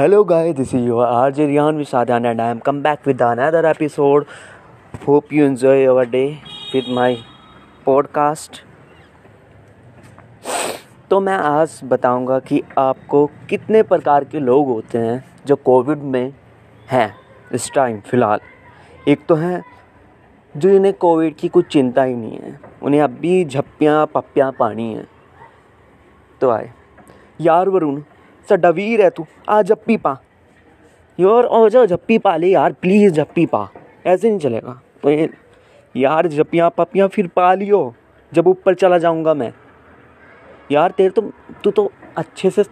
Hello guys this is your R J Riyan with Saadan and I am come back with another episode hope you enjoy your day with my podcast तो मैं आज बताऊँगा कि आपको कितने प्रकार के लोग होते हैं जो कोविड में हैं इस टाइम फ़िलहाल। एक तो है जो इन्हें कोविड की कुछ चिंता ही नहीं है। उन्हें अब भी झप्पियाँ, पप्पियाँ पानी है। तो आए। यार वरुण साडा वीर है तू। आ जप्पी पा। यार ओ जाओ जप्पी पा ले यार प्लीज़ जप्पी पा। ऐसे नहीं चलेगा। तो ये यार जप्पियाँ पप्पियाँ फिर पा लियो, जब ऊपर चला जाऊँगा मैं। यार, तेरे तो तू तो अच्छे से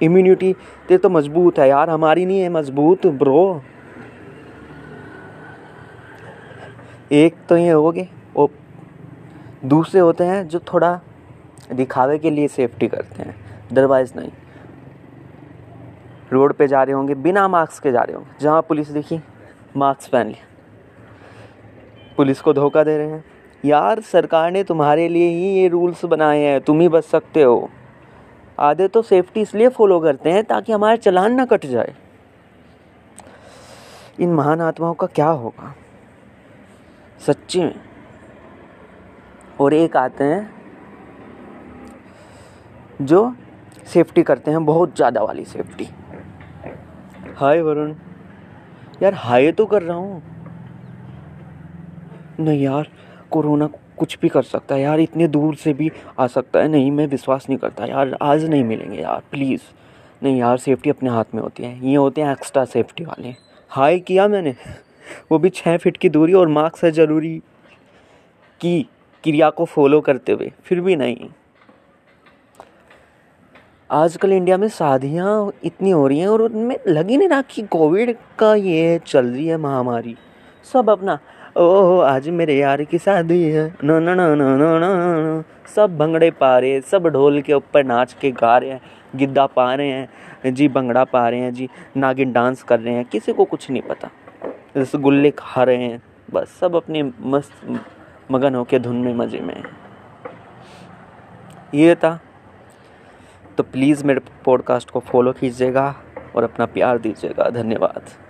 इम्यूनिटी तेरे तो मज़बूत है यार, हमारी नहीं है मज़बूत ब्रो एक तो ये हो गए। और दूसरे होते हैं जो थोड़ा दिखावे के लिए सेफ्टी करते हैं अदरवाइज़ नहीं। रोड पे जा रहे होंगे, बिना मास्क के जा रहे होंगे। जहाँ पुलिस देखी, मास्क पहन लिया। पुलिस को धोखा दे रहे हैं। यार, सरकार ने तुम्हारे लिए ही ये रूल्स बनाए हैं, तुम ही बच सकते हो। आधे तो सेफ्टी इसलिए फॉलो करते हैं ताकि हमारा चलान ना कट जाए। इन महान आत्माओं का क्या होगा? सच्ची में। और एक आते हैं जो सेफ्टी करते हैं, बहुत ज़्यादा वाली सेफ्टी। हाय वरुण। यार, हाय तो कर रहा हूँ। नहीं यार, कोरोना कुछ भी कर सकता है यार, इतने दूर से भी आ सकता है। नहीं, मैं विश्वास नहीं करता यार, आज नहीं मिलेंगे यार प्लीज़ नहीं यार सेफ्टी अपने हाथ में होती है। ये होते हैं एक्स्ट्रा सेफ्टी वाले। हाय किया मैंने। वो भी छः फिट की दूरी और मास्क है ज़रूरी की क्रिया को फॉलो करते हुए। फिर भी नहीं। आजकल इंडिया में शादियाँ इतनी हो रही हैं और उनमें लग ही नहीं रहा कि कोविड का ये चल रही है महामारी। सब अपना, ओह, आज मेरे यार की शादी है। न न न न न न सब भंगड़े पा रहे हैं, सब ढोल के ऊपर नाच के गा रहे हैं, गिद्दा पा रहे हैं। जी, भंगड़ा पा रहे हैं, जी, नागिन डांस कर रहे हैं, किसी को कुछ नहीं पता। रसगुल्ले खा रहे हैं, बस सब अपने मस्त मगन होके धुन में मज़े में ये था तो प्लीज़ मेरे पॉडकास्ट को फॉलो कीजिएगा और अपना प्यार दीजिएगा। धन्यवाद।